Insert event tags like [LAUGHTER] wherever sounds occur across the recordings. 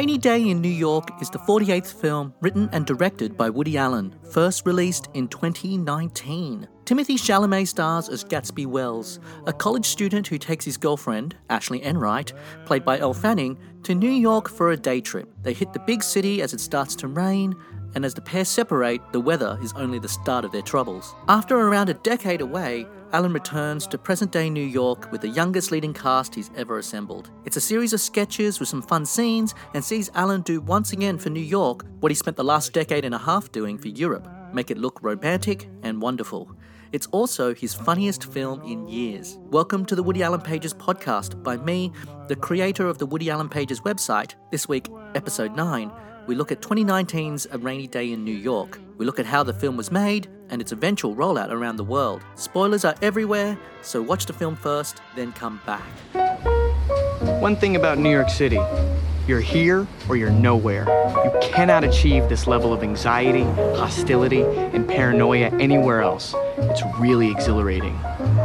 Rainy Day in New York is the 48th film written and directed by Woody Allen, first released in 2019. Timothée Chalamet stars as Gatsby Welles, a college student who takes his girlfriend, Ashleigh Enright, played by Elle Fanning, to New York for a day trip. They hit the big city as it starts to rain, and as the pair separate, the weather is only the start of their troubles. After around a decade away, Allen returns to present day New York with the youngest leading cast he's ever assembled. It's a series of sketches with some fun scenes and sees Allen do once again for New York what he spent the last decade and a half doing for Europe make it look romantic and wonderful. It's also his funniest film in years. Welcome to the Woody Allen Pages podcast by me, the creator of the Woody Allen Pages website. This week, episode 9 we look at 2019's A Rainy Day in New York. We look at how the film was made and its eventual rollout around the world. Spoilers are everywhere, so watch the film first, then come back. One thing about New York City you're here or you're nowhere. You cannot achieve this level of anxiety, hostility, and paranoia anywhere else. It's really exhilarating.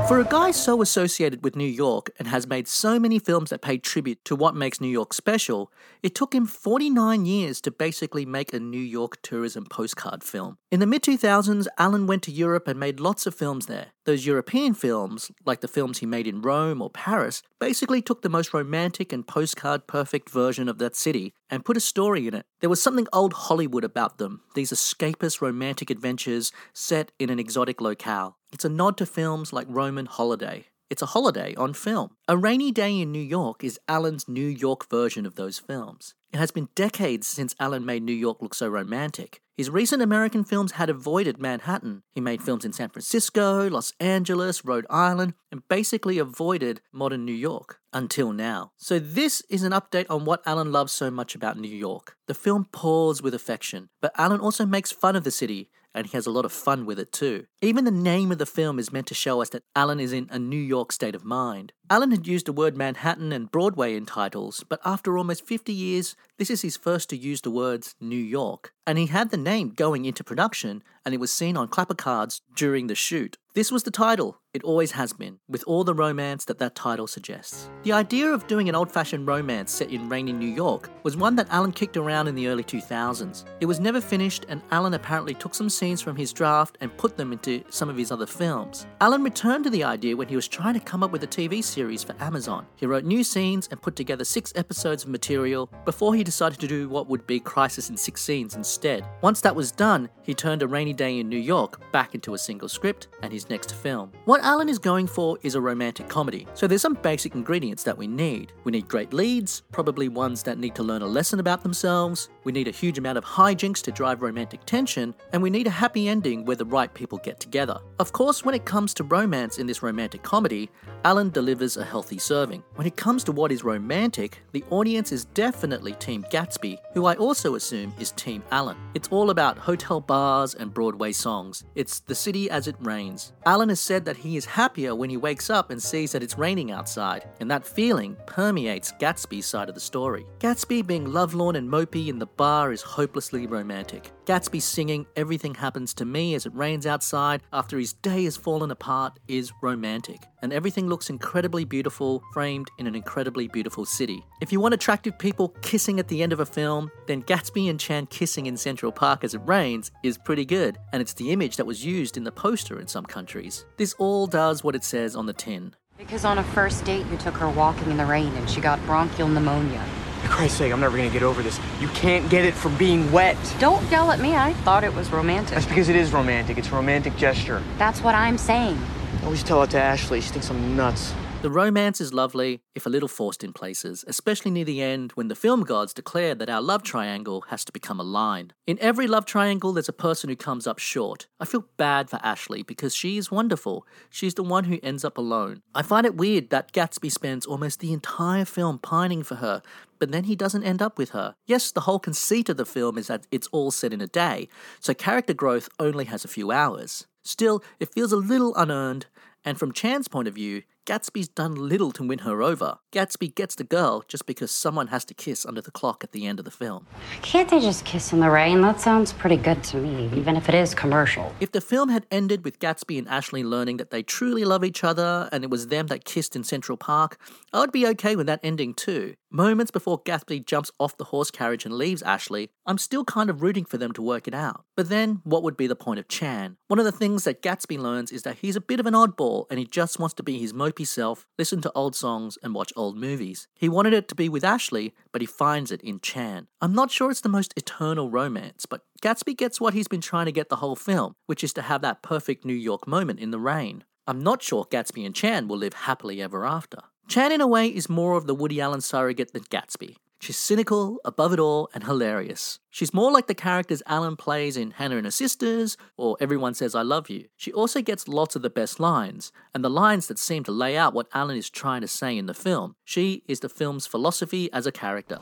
For a guy so associated with New York and has made so many films that pay tribute to what makes New York special, it took him 49 years to basically make a New York tourism postcard film. In the mid 2000s, Allen went to Europe and made lots of films there. Those European films, like the films he made in Rome or Paris, basically took the most romantic and postcard perfect version of that city and put a story in it. There was something old Hollywood about them, these escapist romantic adventures set in an exotic locale. It's a nod to films like Roman Holiday. It's a holiday on film. A Rainy Day in New York is Allen's New York version of those films. It has been decades since Allen made New York look so romantic. His recent American films had avoided Manhattan. He made films in San Francisco, Los Angeles, Rhode Island, and basically avoided modern New York until now. So, this is an update on what Allen loves so much about New York. The film pours with affection, but Allen also makes fun of the city and he has a lot of fun with it too. Even the name of the film is meant to show us that Allen is in a New York state of mind. Allen had used the word Manhattan and Broadway in titles, but after almost 50 years, this is his first to use the words New York. And he had the name going into production, and it was seen on clapper cards during the shoot. This was the title, it always has been, with all the romance that that title suggests. The idea of doing an old fashioned romance set in rainy New York was one that Allen kicked around in the early 2000s. It was never finished, and Allen apparently took some scenes from his draft and put them into some of his other films. Allen returned to the idea when he was trying to come up with a TV series for Amazon. He wrote new scenes and put together six episodes of material before he decided to do what would be Crisis in Six Scenes instead. Once that was done, he turned A Rainy Day in New York back into a single script and his next film. What Allen is going for is a romantic comedy, so there's some basic ingredients that we need. We need great leads, probably ones that need to learn a lesson about themselves, we need a huge amount of hijinks to drive romantic tension, and we need a happy ending where the right people get together. Of course, when it comes to romance in this romantic comedy, Allen delivers a healthy serving. When it comes to what is romantic, the audience is definitely Team Gatsby, who I also assume is Team Allen. It's all about hotel bars and Broadway songs. It's the city as it rains. Allen has said that he is happier when he wakes up and sees that it's raining outside, and that feeling permeates Gatsby's side of the story. Gatsby being lovelorn and mopey in the bar is hopelessly romantic. Gatsby singing Everything Happens to Me as it rains outside after his day has fallen apart is romantic. And everything looks incredibly beautiful, framed in an incredibly beautiful city. If you want attractive people kissing at the end of a film, then Gatsby and Chan kissing in Central Park as it rains is pretty good, and it's the image that was used in the poster in some countries. This all does what it says on the tin. Because on a first date, you took her walking in the rain and she got bronchial pneumonia. For Christ's sake, I'm never gonna get over this. You can't get it from being wet. Don't yell at me. I thought it was romantic. That's because it is romantic. It's a romantic gesture. That's what I'm saying. I always tell it to Ashleigh. She thinks I'm nuts. The romance is lovely, if a little forced in places, especially near the end when the film gods declare that our love triangle has to become a line. In every love triangle, there's a person who comes up short. I feel bad for Ashleigh because she is wonderful. She's the one who ends up alone. I find it weird that Gatsby spends almost the entire film pining for her, but then he doesn't end up with her. Yes, the whole conceit of the film is that it's all set in a day, so character growth only has a few hours. Still, it feels a little unearned, and from Chan's point of view, Gatsby's done little to win her over. Gatsby gets the girl just because someone has to kiss under the clock at the end of the film. Can't they just kiss in the rain? That sounds pretty good to me, even if it is commercial. If the film had ended with Gatsby and Ashleigh learning that they truly love each other and it was them that kissed in Central Park, I would be okay with that ending too. Moments before Gatsby jumps off the horse carriage and leaves Ashleigh, I'm still kind of rooting for them to work it out. But then, what would be the point of Chan? One of the things that Gatsby learns is that he's a bit of an oddball and he just wants to be his mopey self, listen to old songs, and watch old movies. He wanted it to be with Ashleigh, but he finds it in Chan. I'm not sure it's the most eternal romance, but Gatsby gets what he's been trying to get the whole film, which is to have that perfect New York moment in the rain. I'm not sure Gatsby and Chan will live happily ever after. Chan, in a way, is more of the Woody Allen surrogate than Gatsby. She's cynical, above it all, and hilarious. She's more like the characters Allen plays in Hannah and Her Sisters or Everyone Says I Love You. She also gets lots of the best lines, and the lines that seem to lay out what Allen is trying to say in the film. She is the film's philosophy as a character.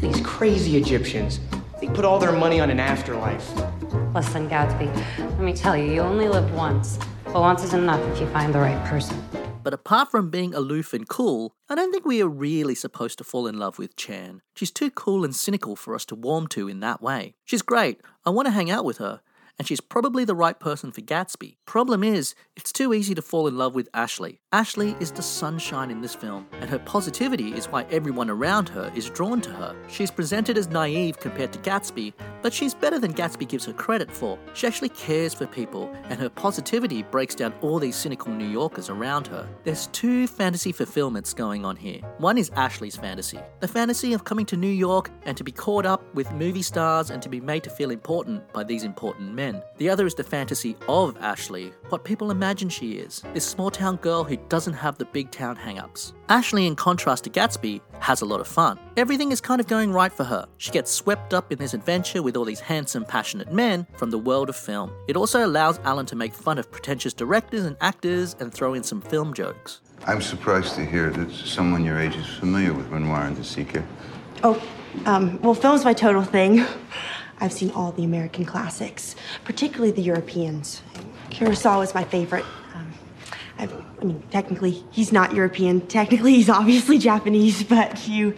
These crazy Egyptians, they put all their money on an afterlife. Listen, Gatsby, let me tell you, you only live once. But once is enough if you find the right person. But apart from being aloof and cool, I don't think we are really supposed to fall in love with Chan. She's too cool and cynical for us to warm to in that way. She's great, I want to hang out with her, and she's probably the right person for Gatsby. Problem is, it's too easy to fall in love with Ashleigh. Ashleigh is the sunshine in this film, and her positivity is why everyone around her is drawn to her. She's presented as naive compared to Gatsby, but she's better than Gatsby gives her credit for. She actually cares for people, and her positivity breaks down all these cynical New Yorkers around her. There's two fantasy fulfillments going on here. One is Ashleigh's fantasy the fantasy of coming to New York and to be caught up with movie stars and to be made to feel important by these important men. The other is the fantasy of Ashleigh, what people imagine she is this small town girl who doesn't have the big town hang ups. Ashleigh, in contrast to Gatsby, has a lot of fun. Everything is kind of going right for her. She gets swept up in this adventure with all these handsome, passionate men from the world of film. It also allows Allen to make fun of pretentious directors and actors and throw in some film jokes. I'm surprised to hear that someone your age is familiar with Renoir and De Sica. Oh, um, well, film's my total thing. I've seen all the American classics, particularly the Europeans. Kurosawa is my favorite. Um, I mean, technically, he's not European. Technically, he's obviously [LAUGHS] Japanese, but you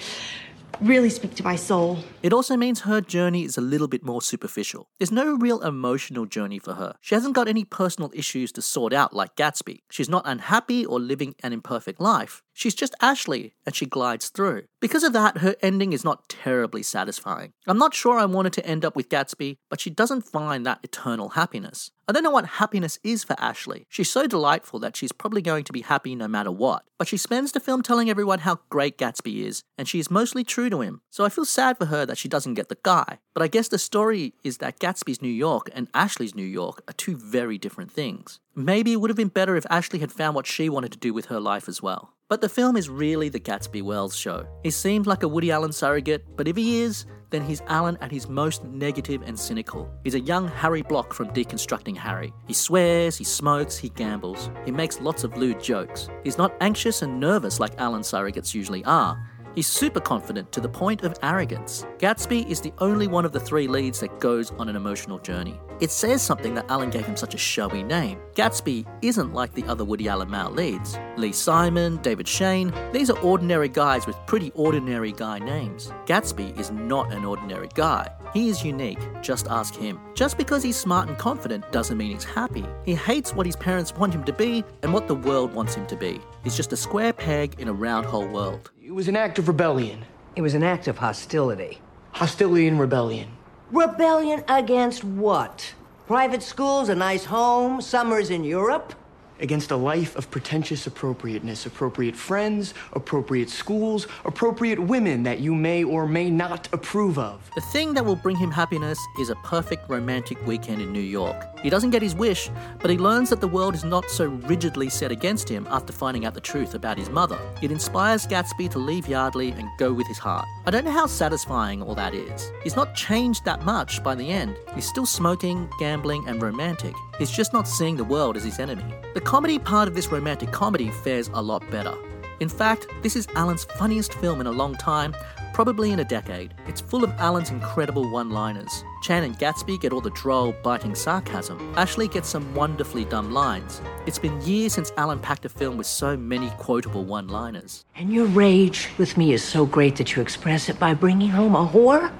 really speak to my soul. It also means her journey is a little bit more superficial. There's no real emotional journey for her. She hasn't got any personal issues to sort out like Gatsby. She's not unhappy or living an imperfect life. She's just Ashleigh, and she glides through. Because of that, her ending is not terribly satisfying. I'm not sure I wanted to end up with Gatsby, but she doesn't find that eternal happiness. I don't know what happiness is for Ashleigh. She's so delightful that she's probably going to be happy no matter what. But she spends the film telling everyone how great Gatsby is, and she is mostly true to him. So I feel sad for her that she doesn't get the guy. But I guess the story is that Gatsby's New York and Ashleigh's New York are two very different things. Maybe it would have been better if Ashleigh had found what she wanted to do with her life as well. But the film is really the Gatsby Welles show. He seems like a Woody Allen surrogate, but if he is, then he's Allen at his most negative and cynical. He's a young Harry Block from Deconstructing Harry. He swears, he smokes, he gambles. He makes lots of lewd jokes. He's not anxious and nervous like Allen surrogates usually are. He's super confident to the point of arrogance. Gatsby is the only one of the three leads that goes on an emotional journey. It says something that Allen gave him such a showy name. Gatsby isn't like the other Woody Allen male leads. Lee Simon, David Shayne, these are ordinary guys with pretty ordinary guy names. Gatsby is not an ordinary guy. He is unique, just ask him. Just because he's smart and confident doesn't mean he's happy. He hates what his parents want him to be and what the world wants him to be. He's just a square peg in a round hole world. It was an act of rebellion. It was an act of hostility. Hostility and rebellion. Rebellion against what? Private schools, a nice home, summers in Europe? Against a life of pretentious appropriateness, appropriate friends, appropriate schools, appropriate women that you may or may not approve of. The thing that will bring him happiness is a perfect romantic weekend in New York. He doesn't get his wish, but he learns that the world is not so rigidly set against him after finding out the truth about his mother. It inspires Gatsby to leave Yardley and go with his heart. I don't know how satisfying all that is. He's not changed that much by the end. He's still smoking, gambling, and romantic. He's just not seeing the world as his enemy. The comedy part of this romantic comedy fares a lot better. In fact, this is Allen's funniest film in a long time, probably in a decade. It's full of Allen's incredible one liners. Chan and Gatsby get all the droll, biting sarcasm. Ashleigh gets some wonderfully dumb lines. It's been years since Allen packed a film with so many quotable one liners. And your rage with me is so great that you express it by bringing home a whore?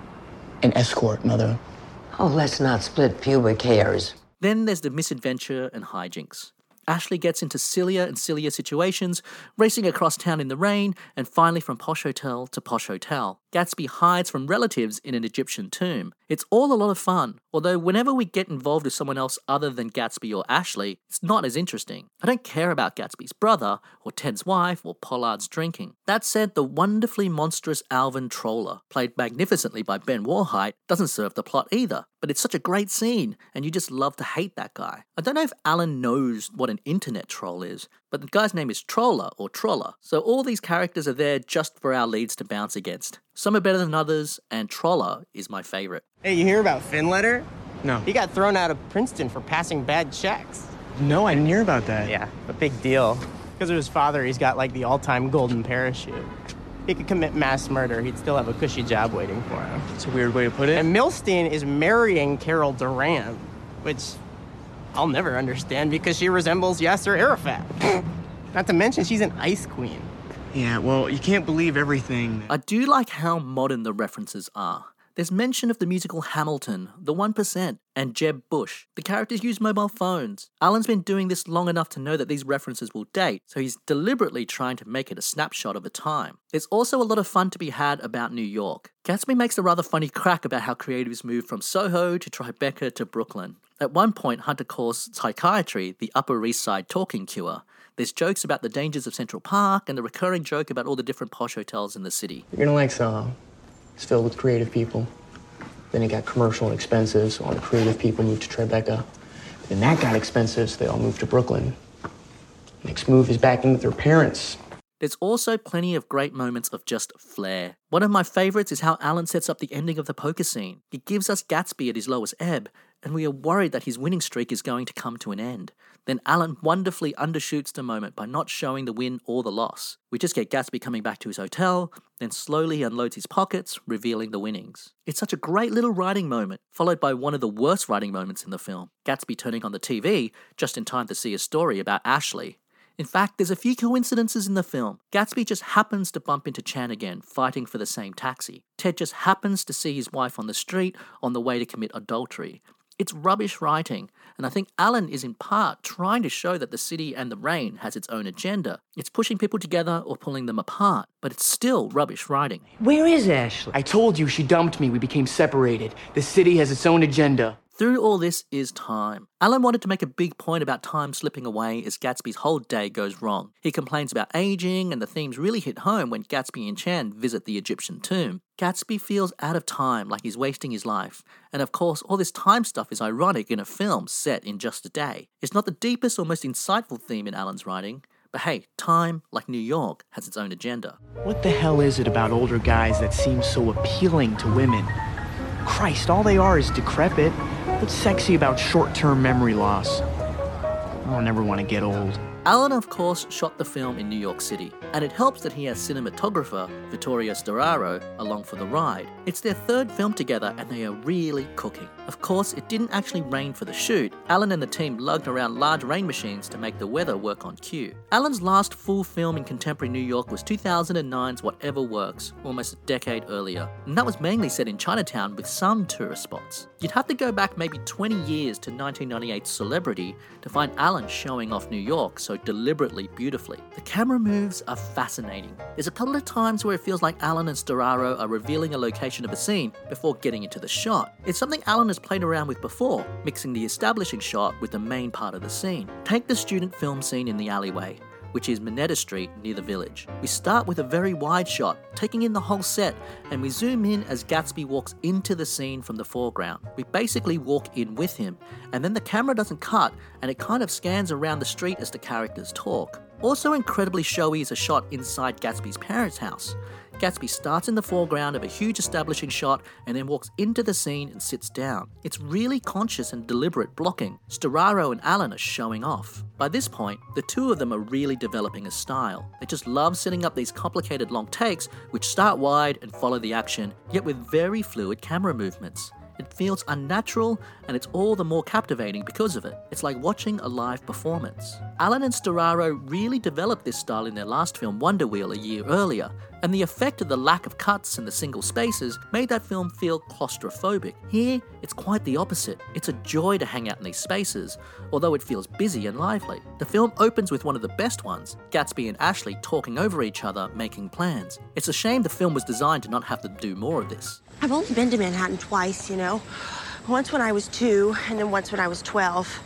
An escort, Mother. Oh, let's not split pubic hairs. Then there's the misadventure and hijinks. Ashleigh gets into sillier and sillier situations, racing across town in the rain, and finally from posh hotel to posh hotel. Gatsby hides from relatives in an Egyptian tomb. It's all a lot of fun, although whenever we get involved with someone else other than Gatsby or Ashleigh, it's not as interesting. I don't care about Gatsby's brother, or Ted's wife, or Pollard's drinking. That said, the wonderfully monstrous Alvin Troller, played magnificently by Ben Warheit, doesn't serve the plot either. But it's such a great scene, and you just love to hate that guy. I don't know if Allen knows what an internet troll is, but the guy's name is Troller or Troller, so all these characters are there just for our leads to bounce against. Some are better than others, and Troller is my favorite. Hey, you hear about Finletter? No. He got thrown out of Princeton for passing bad checks. No, I didn't hear about that. Yeah, a big deal. Because of his father, he's got like the all time golden parachute. He could commit mass murder, he'd still have a cushy job waiting for him. It's a weird way to put it. And Milstein is marrying Carol Duran, which I'll never understand because she resembles Yasser Arafat. [LAUGHS] Not to mention, she's an ice queen. yeah, well, you can't believe everything. I do like how modern the references are. There's mention of the musical Hamilton, The 1%, and Jeb Bush. The characters use mobile phones. Allen's been doing this long enough to know that these references will date, so he's deliberately trying to make it a snapshot of a time. There's also a lot of fun to be had about New York. Gatsby makes a rather funny crack about how creatives moved from Soho to Tribeca to Brooklyn. At one point, Hunter calls psychiatry the Upper East Side talking cure. There's jokes about the dangers of Central Park and the recurring joke about all the different posh hotels in the city. You're gonna like Soho. It's filled with creative people. Then it got commercial and expensive, so all the creative people moved to Tribeca. Then that got expensive, so they all moved to Brooklyn. Next move is back in with their parents. There's also plenty of great moments of just flair. One of my favorites is how Allen sets up the ending of the poker scene. He gives us Gatsby at his lowest ebb, and we are worried that his winning streak is going to come to an end. Then Allen wonderfully undershoots the moment by not showing the win or the loss. We just get Gatsby coming back to his hotel, then slowly he unloads his pockets, revealing the winnings. It's such a great little writing moment, followed by one of the worst writing moments in the film Gatsby turning on the TV just in time to see a story about Ashleigh. In fact, there's a few coincidences in the film. Gatsby just happens to bump into Chan again, fighting for the same taxi. Ted just happens to see his wife on the street on the way to commit adultery. It's rubbish writing, and I think Allen is in part trying to show that the city and the rain has its own agenda. It's pushing people together or pulling them apart, but it's still rubbish writing. Where is Ashleigh? I told you she dumped me. We became separated. The city has its own agenda. Through all this is time. Allen wanted to make a big point about time slipping away as Gatsby's whole day goes wrong. He complains about aging, and the themes really hit home when Gatsby and Chan visit the Egyptian tomb. Gatsby feels out of time, like he's wasting his life. And of course, all this time stuff is ironic in a film set in just a day. It's not the deepest or most insightful theme in Allen's writing, but hey, time, like New York, has its own agenda. What the hell is it about older guys that seems so appealing to women? Christ, all they are is decrepit. What's sexy about short term memory loss? I don't ever want to get old. Allen, of course, shot the film in New York City, and it helps that he has cinematographer Vittorio Storaro along for the ride. It's their third film together, and they are really cooking. Of course, it didn't actually rain for the shoot. Allen and the team lugged around large rain machines to make the weather work on cue. Allen's last full film in contemporary New York was 2009's Whatever Works, almost a decade earlier, and that was mainly set in Chinatown with some tourist spots. You'd have to go back maybe 20 years to 1998's Celebrity to find Allen showing off New York so deliberately beautifully. The camera moves are fascinating. There's a couple of times where it feels like Allen and Storaro are revealing a location of a scene before getting into the shot. It's something Allen has played around with before, mixing the establishing shot with the main part of the scene. Take the student film scene in the alleyway which is Minetta Street near the village. We start with a very wide shot, taking in the whole set, and we zoom in as Gatsby walks into the scene from the foreground. We basically walk in with him, and then the camera doesn't cut, and it kind of scans around the street as the characters talk. Also incredibly showy is a shot inside Gatsby's parents' house. Gatsby starts in the foreground of a huge establishing shot and then walks into the scene and sits down. It's really conscious and deliberate blocking. Storaro and Allen are showing off. By this point, the two of them are really developing a style. They just love setting up these complicated long takes which start wide and follow the action, yet with very fluid camera movements. It feels unnatural and it's all the more captivating because of it. It's like watching a live performance. Allen and Storaro really developed this style in their last film Wonder Wheel a year earlier, and the effect of the lack of cuts and the single spaces made that film feel claustrophobic. Here, it's quite the opposite. It's a joy to hang out in these spaces, although it feels busy and lively. The film opens with one of the best ones Gatsby and Ashleigh talking over each other, making plans. It's a shame the film was designed to not have to do more of this. I've only been to Manhattan twice, you know. Once when I was two, and then once when I was 12.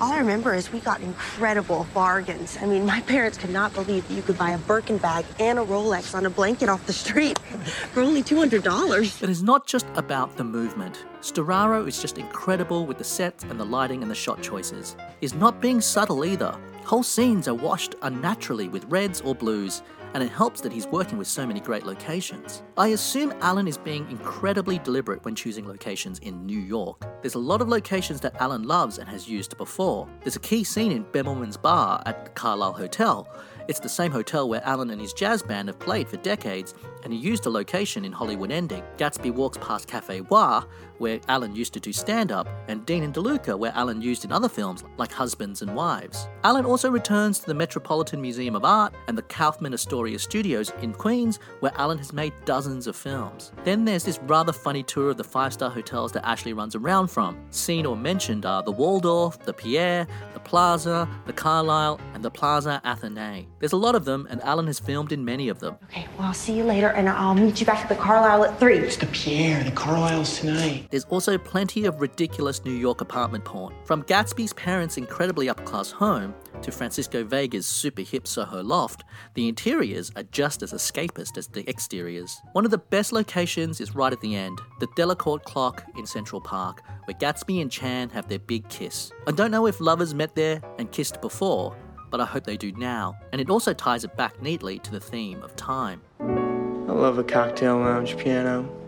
All I remember is we got incredible bargains. I mean, my parents could not believe that you could buy a Birkin bag and a Rolex on a blanket off the street [LAUGHS] for only $200. But It is not just about the movement. Storaro is just incredible with the sets and the lighting and the shot choices. He's not being subtle either. Whole scenes are washed unnaturally with reds or blues, and it helps that he's working with so many great locations. I assume Allen is being incredibly deliberate when choosing locations in New York. There's a lot of locations that Allen loves and has used before. There's a key scene in Bemelmans Bar at the Carlyle Hotel. It's the same hotel where Allen and his jazz band have played for decades, and he used a location in Hollywood Ending. Gatsby walks past Cafe Wha, where Allen used to do stand up, and Dean and DeLuca, where Allen used in other films like Husbands and Wives. Allen also returns to the Metropolitan Museum of Art and the Kaufman Astoria Studios in Queens, where Allen has made dozens of films. Then there's this rather funny tour of the five star hotels that Ashleigh runs around from. Seen or mentioned are the Waldorf, the Pierre, the Plaza, the Carlyle, and the Plaza Athénée. There's a lot of them, and Allen has filmed in many of them. Okay, well, I'll see you later, and I'll meet you back at the Carlyle at 3. It's the Pierre, the Carlyle's tonight. There's also plenty of ridiculous New York apartment porn. From Gatsby's parents' incredibly upper class home to Francisco Vega's super hip Soho loft, the interiors are just as escapist as the exteriors. One of the best locations is right at the end, the Delacorte clock in Central Park, where Gatsby and Chan have their big kiss. I don't know if lovers met there and kissed before, but I hope they do now, and it also ties it back neatly to the theme of time. I love a cocktail lounge piano.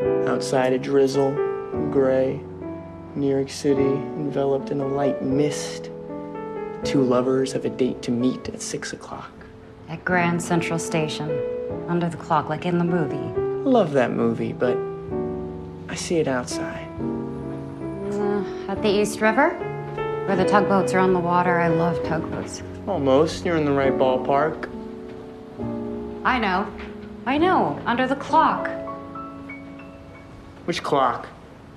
Outside a drizzle, gray. New York City enveloped in a light mist. Two lovers have a date to meet at six o'clock. At Grand Central Station, under the clock, like in the movie. I love that movie, but I see it outside. Uh, at the East River, where the tugboats are on the water. I love tugboats. Almost. You're in the right ballpark. I know. I know. Under the clock. Which clock?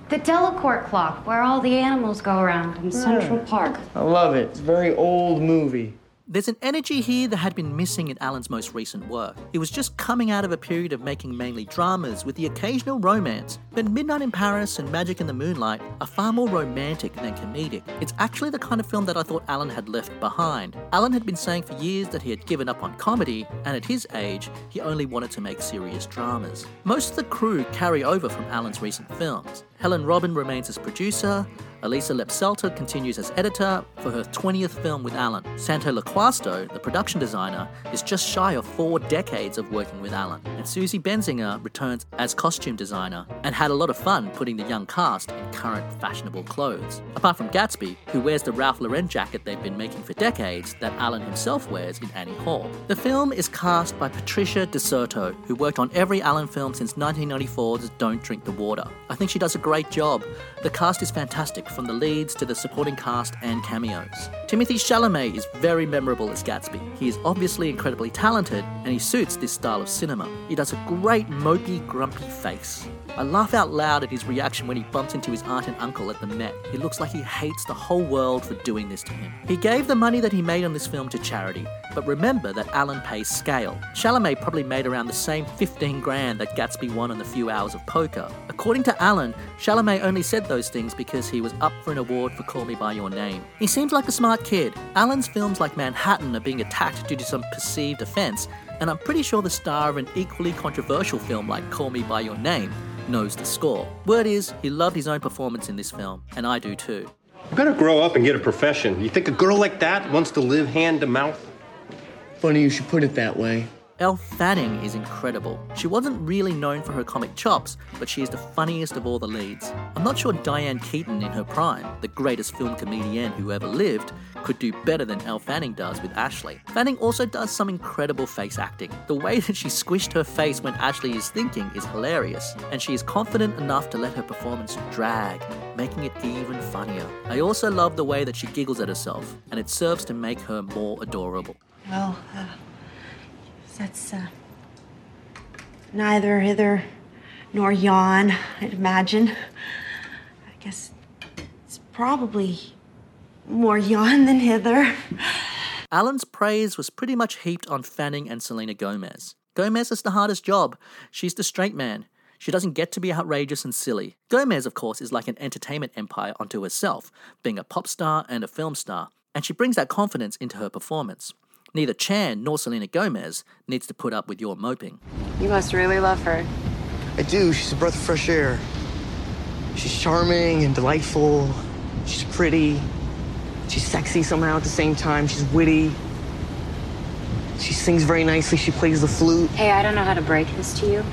The Delacorte clock, where all the animals go around in Central Park. I love it. It's a very old movie. There's an energy here that had been missing in Allen's most recent work. He was just coming out of a period of making mainly dramas with the occasional romance, but Midnight in Paris and Magic in the Moonlight are far more romantic than comedic. It's actually the kind of film that I thought Allen had left behind. Allen had been saying for years that he had given up on comedy, and at his age, he only wanted to make serious dramas. Most of the crew carry over from Allen's recent films. Helen Robin remains as producer, Alisa Lepselter continues as editor for her 20th film with Allen. Santo Loquasto, the production designer, is just shy of four decades of working with Allen. And Suzy Benzinger returns as costume designer and had a lot of fun putting the young cast in current fashionable clothes. Apart from Gatsby, who wears the Ralph Lauren jacket they've been making for decades that Allen himself wears in Annie Hall. The film is cast by Patricia DiCerto, who worked on every Allen film since 1994's Don't Drink the Water. I think she does a great job. The cast is fantastic from the leads to the supporting cast and cameos. Timothée Chalamet is very memorable as Gatsby. He is obviously incredibly talented and he suits this style of cinema. He does a great mopey, grumpy face. I laugh out loud at his reaction when he bumps into his aunt and uncle at the Met. He looks like he hates the whole world for doing this to him. He gave the money that he made on this film to charity, but remember that Allen pays scale. Chalamet probably made around the same 15 grand that Gatsby won on the few hours of poker. According to Allen, Chalamet only said those things because he was up for an award for Call Me By Your Name. He seems like a smart kid. Allen's films like Manhattan are being attacked due to some perceived offense, and I'm pretty sure the star of an equally controversial film like Call Me By Your Name knows the score. Word is, he loved his own performance in this film, and I do too. You better grow up and get a profession. You think a girl like that wants to live hand to mouth? Funny you should put it that way. Elle Fanning is incredible. She wasn't really known for her comic chops, but she is the funniest of all the leads. I'm not sure Diane Keaton in her prime, the greatest film comedian who ever lived, could do better than Elle Fanning does with Ashleigh. Fanning also does some incredible face acting. The way that she squished her face when Ashleigh is thinking is hilarious, and she is confident enough to let her performance drag, making it even funnier. I also love the way that she giggles at herself, and it serves to make her more adorable. Well, uh, that's uh, neither hither nor yon, I'd imagine. I guess it's probably more yon than hither. Allen's praise was pretty much heaped on Fanning and Selena Gomez. Gomez has the hardest job. She's the straight man. She doesn't get to be outrageous and silly. Gomez, of course, is like an entertainment empire unto herself, being a pop star and a film star, and she brings that confidence into her performance. Neither Chan nor Selena Gomez needs to put up with your moping. You must really love her. I do. She's a breath of fresh air. She's charming and delightful. She's pretty. She's sexy somehow at the same time. She's witty. She sings very nicely. She plays the flute. Hey, I don't know how to break this to you,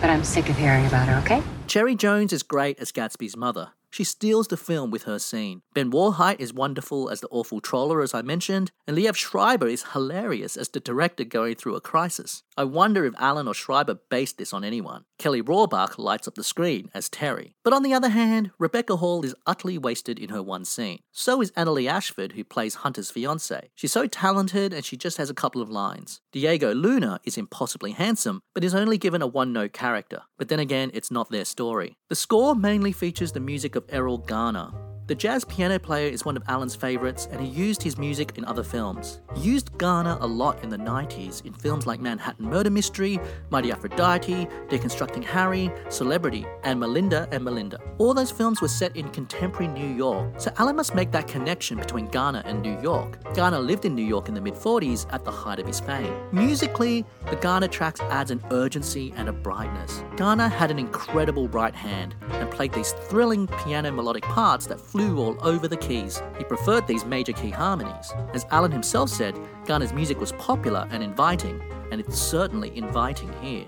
but I'm sick of hearing about her, okay? Cherry Jones is great as Gatsby's mother. She steals the film with her scene. Ben Warheit is wonderful as the awful troller, as I mentioned, and Liev Schreiber is hilarious as the director going through a crisis. I wonder if Allen or Schreiber based this on anyone. Kelly Rohrbach lights up the screen as Terry. But on the other hand, Rebecca Hall is utterly wasted in her one scene. So is Annaleigh Ashford, who plays Hunter's fiance. She's so talented and she just has a couple of lines. Diego Luna is impossibly handsome, but is only given a one note character. But then again, it's not their story. The score mainly features the music of Erroll Garner. The jazz piano player is one of Allen's favourites, and he used his music in other films. He used Garner a lot in the 90s in films like Manhattan Murder Mystery, Mighty Aphrodite, Deconstructing Harry, Celebrity, and Melinda and Melinda. All those films were set in contemporary New York, so Allen must make that connection between Garner and New York. Garner lived in New York in the mid 40s at the height of his fame. Musically, the Garner tracks adds an urgency and a brightness. Garner had an incredible right hand and played these thrilling piano melodic parts that flew all over the keys. He preferred these major key harmonies. As Allen himself said, Garner's music was popular and inviting, and it's certainly inviting here.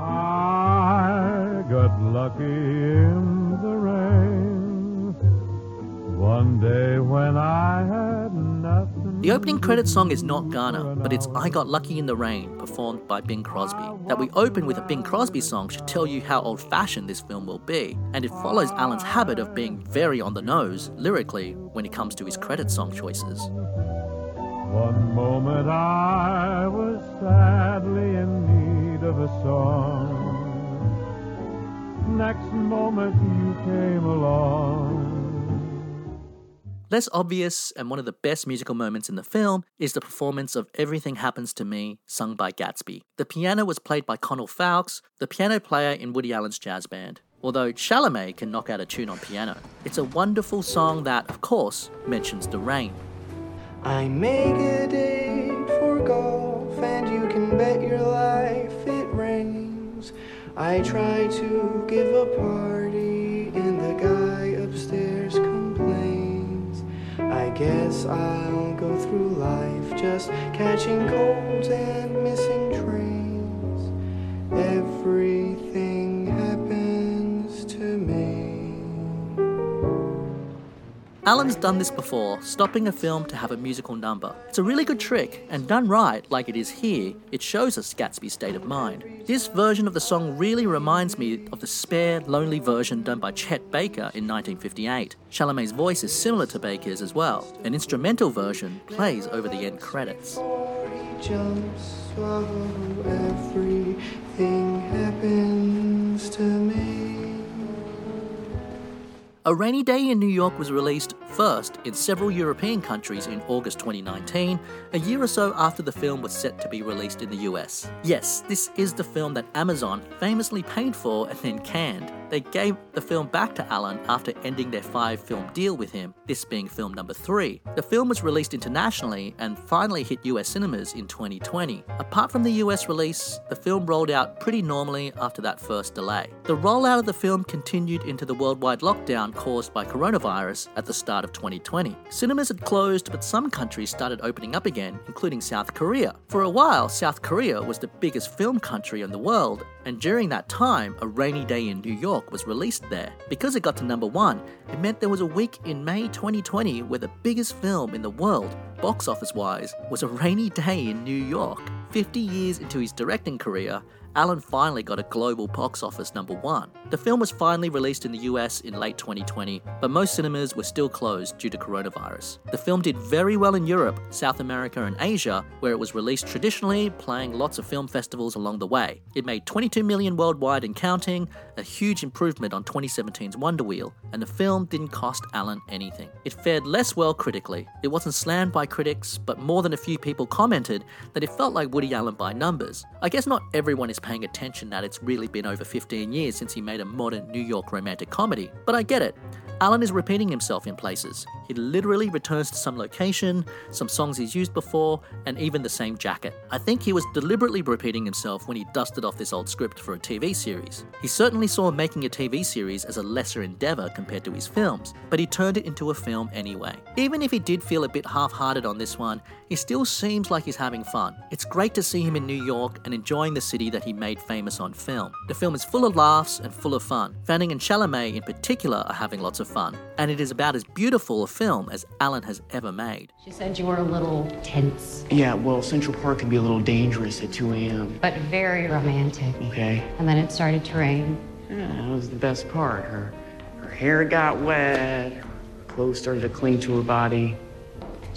I got lucky in the rain one day when I had. The opening credit song is not Garner, but it's I Got Lucky in the Rain, performed by Bing Crosby. That we open with a Bing Crosby song should tell you how old fashioned this film will be, and it follows Allen's habit of being very on the nose, lyrically, when it comes to his credit song choices. One moment I was sadly in need of a song. Next moment you came. Less obvious and one of the best musical moments in the film is the performance of Everything Happens to Me, sung by Gatsby. The piano was played by Conal Fowkes, the piano player in Woody Allen's jazz band. Although Chalamet can knock out a tune on piano, it's a wonderful song that, of course, mentions the rain. I make a date for golf, and you can bet your life it rains. I try to give a party, guess I'll go through life just catching colds and missing trains. Everything Allen's done this before, stopping a film to have a musical number. It's a really good trick, and done right, like it is here, it shows us Gatsby's state of mind. This version of the song really reminds me of the spare, lonely version done by Chet Baker in 1958. Chalamet's voice is similar to Baker's as well. An instrumental version plays over the end credits. Everything happens to me. A Rainy Day in New York was released first in several European countries in August 2019, a year or so after the film was set to be released in the US. Yes, this is the film that Amazon famously paid for and then canned. They gave the film back to Allen after ending their five film deal with him, this being film number three. The film was released internationally and finally hit US cinemas in 2020. Apart from the US release, the film rolled out pretty normally after that first delay. The rollout of the film continued into the worldwide lockdown caused by coronavirus at the start of 2020. Cinemas had closed, but some countries started opening up again, including South Korea. For a while, South Korea was the biggest film country in the world, and during that time, A Rainy Day in New York was released there. Because it got to number one, it meant there was a week in May 2020 where the biggest film in the world, box office wise, was A Rainy [LAUGHS] Day in New York. 50 years into his directing career, Allen finally got a global box office number one. The film was finally released in the US in late 2020, but most cinemas were still closed due to coronavirus. The film did very well in Europe, South America, and Asia, where it was released traditionally, playing lots of film festivals along the way. It made 22 million worldwide and counting, a huge improvement on 2017's Wonder Wheel, and the film didn't cost Allen anything. It fared less well critically. It wasn't slammed by critics, but more than a few people commented that it felt like Woody Allen by numbers. I guess not everyone is paying attention that it's really been over 15 years since he made a modern New York romantic comedy, but I get it. Allen is repeating himself in places. He literally returns to some location, some songs he's used before, and even the same jacket. I think he was deliberately repeating himself when he dusted off this old script for a TV series. He certainly saw making a TV series as a lesser endeavour compared to his films, but he turned it into a film anyway. Even if he did feel a bit half hearted on this one, he still seems like he's having fun. It's great to see him in New York and enjoying the city that he made famous on film. The film is full of laughs and full of fun. Fanning and Chalamet in particular are having lots of fun, and it is about as beautiful a film as Allen has ever made. She said you were a little tense, Yeah, well, Central Park can be a little dangerous at 2 a.m. but very romantic. Okay? And then it started to rain. Yeah, that was the best part. Her, her hair got wet, her clothes started to cling to her body.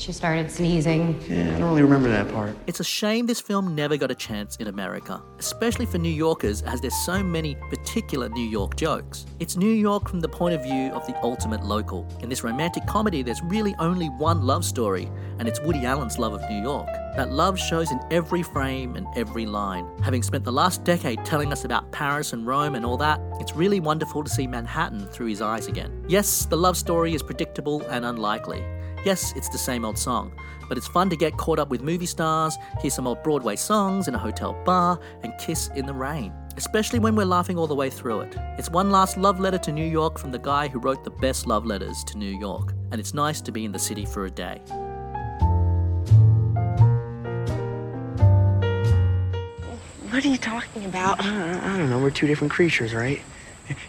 She started sneezing. Yeah, I don't really remember that part. It's a shame this film never got a chance in America, especially for New Yorkers, as there's so many particular New York jokes. It's New York from the point of view of the ultimate local. In this romantic comedy, there's really only one love story, and it's Woody Allen's love of New York. That love shows in every frame and every line. Having spent the last decade telling us about Paris and Rome and all that, it's really wonderful to see Manhattan through his eyes again. Yes, the love story is predictable and unlikely. Yes, it's the same old song, but it's fun to get caught up with movie stars, hear some old Broadway songs in a hotel bar, and kiss in the rain. Especially when we're laughing all the way through it. It's one last love letter to New York from the guy who wrote the best love letters to New York, and it's nice to be in the city for a day. What are you talking about? I, I don't know, we're two different creatures, right?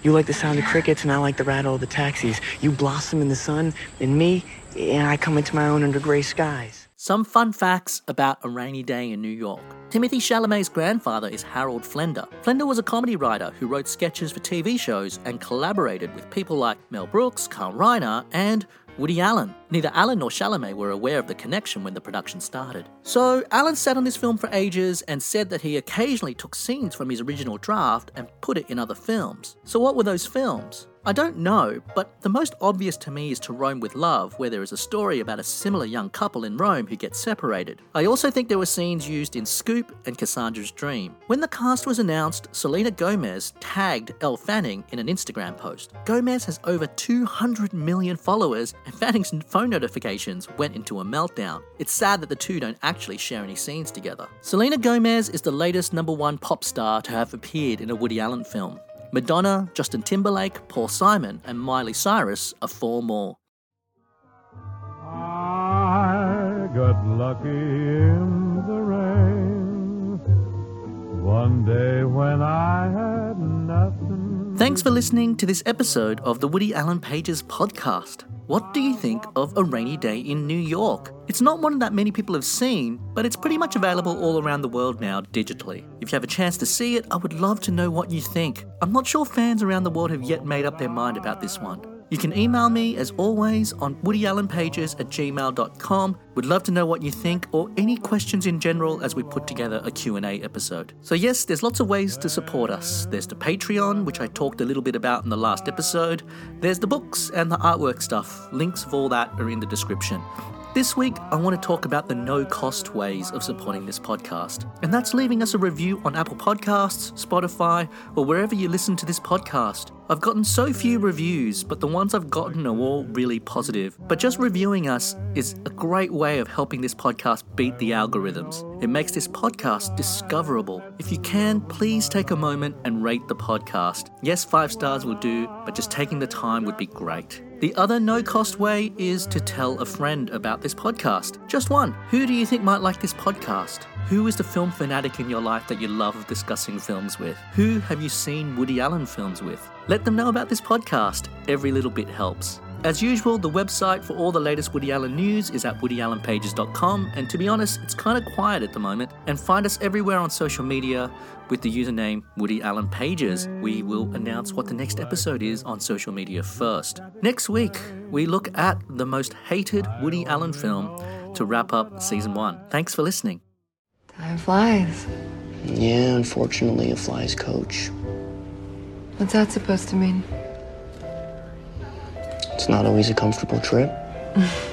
You like the sound of crickets, and I like the rattle of the taxis. You blossom in the sun, and me, and I come into my own under gray skies. Some fun facts about A Rainy Day in New York. Timothée Chalamet's grandfather is Harold Flender. Flender was a comedy writer who wrote sketches for TV shows and collaborated with people like Mel Brooks, Carl Reiner, and Woody Allen. Neither Allen nor Chalamet were aware of the connection when the production started. So, Allen sat on this film for ages and said that he occasionally took scenes from his original draft and put it in other films. So, what were those films? I don't know, but the most obvious to me is To Rome with Love, where there is a story about a similar young couple in Rome who get separated. I also think there were scenes used in Scoop and Cassandra's Dream. When the cast was announced, Selena Gomez tagged Elle Fanning in an Instagram post. Gomez has over 200 million followers, and Fanning's phone notifications went into a meltdown. It's sad that the two don't actually share any scenes together. Selena Gomez is the latest number one pop star to have appeared in a Woody Allen film. Madonna, Justin Timberlake, Paul Simon, and Miley Cyrus are four more. I got lucky in the rain one day when I had nothing. Thanks for listening to this episode of the Woody Allen Pages podcast. What do you think of A Rainy Day in New York? It's not one that many people have seen, but it's pretty much available all around the world now digitally. If you have a chance to see it, I would love to know what you think. I'm not sure fans around the world have yet made up their mind about this one. You can email me as always on woodyallenpages at gmail.com. Would love to know what you think or any questions in general as we put together a Q&A episode. So yes, there's lots of ways to support us. There's the Patreon, which I talked a little bit about in the last episode. There's the books and the artwork stuff. Links of all that are in the description. This week, I want to talk about the no cost ways of supporting this podcast. And that's leaving us a review on Apple Podcasts, Spotify, or wherever you listen to this podcast. I've gotten so few reviews, but the ones I've gotten are all really positive. But just reviewing us is a great way of helping this podcast beat the algorithms. It makes this podcast discoverable. If you can, please take a moment and rate the podcast. Yes, five stars will do, but just taking the time would be great. The other no cost way is to tell a friend about this podcast. Just one. Who do you think might like this podcast? Who is the film fanatic in your life that you love discussing films with? Who have you seen Woody Allen films with? Let them know about this podcast. Every little bit helps. As usual, the website for all the latest Woody Allen news is at woodyallenpages.com, and to be honest, it's kind of quiet at the moment. And find us everywhere on social media with the username Woody Allen Pages. We will announce what the next episode is on social media first. Next week, we look at the most hated Woody Allen film to wrap up season one. Thanks for listening. Time flies. Yeah, unfortunately, a flies coach. What's that supposed to mean? It's not always a comfortable trip. [LAUGHS]